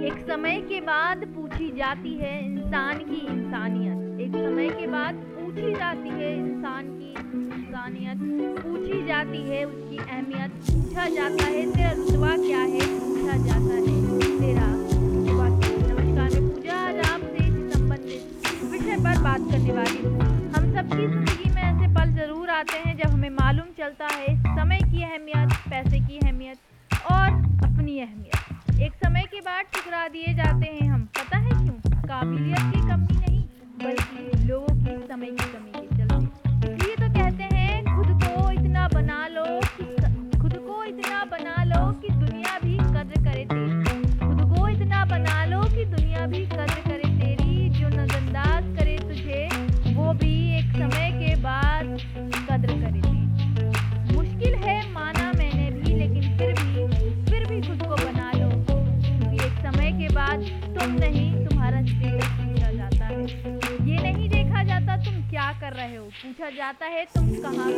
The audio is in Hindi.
एक समय के बाद पूछी जाती है इंसान की इंसानियत। एक समय के बाद पूछी जाती है इंसान की इंसानियत। पूछी जाती है उसकी अहमियत। पूछा जाता है, तेरा रुतबा क्या है? पूछा जाता है, तेरा रुतबा नमस्कार, मैं पूजा आज आपसे इस संबंधित विषय पर बात करने वाली हूँ। हम सबकी ज़िंदगी में ऐसे पल ज़रूर आते हैं जब हमें मालूम चलता है समय की अहमियत, पैसे की अहमियत और अपनी अहमियत। बाद ठुकरा दिए जाते हैं हम। पता है क्यों? काबिलियत की कमी नहीं, बल्कि लोगों की समय की कमी। तुम नहीं, तुम्हारा स्टेटस पूछा जाता। है ये नहीं देखा जाता तुम क्या कर रहे हो। पूछा जाता है तुम कहाँ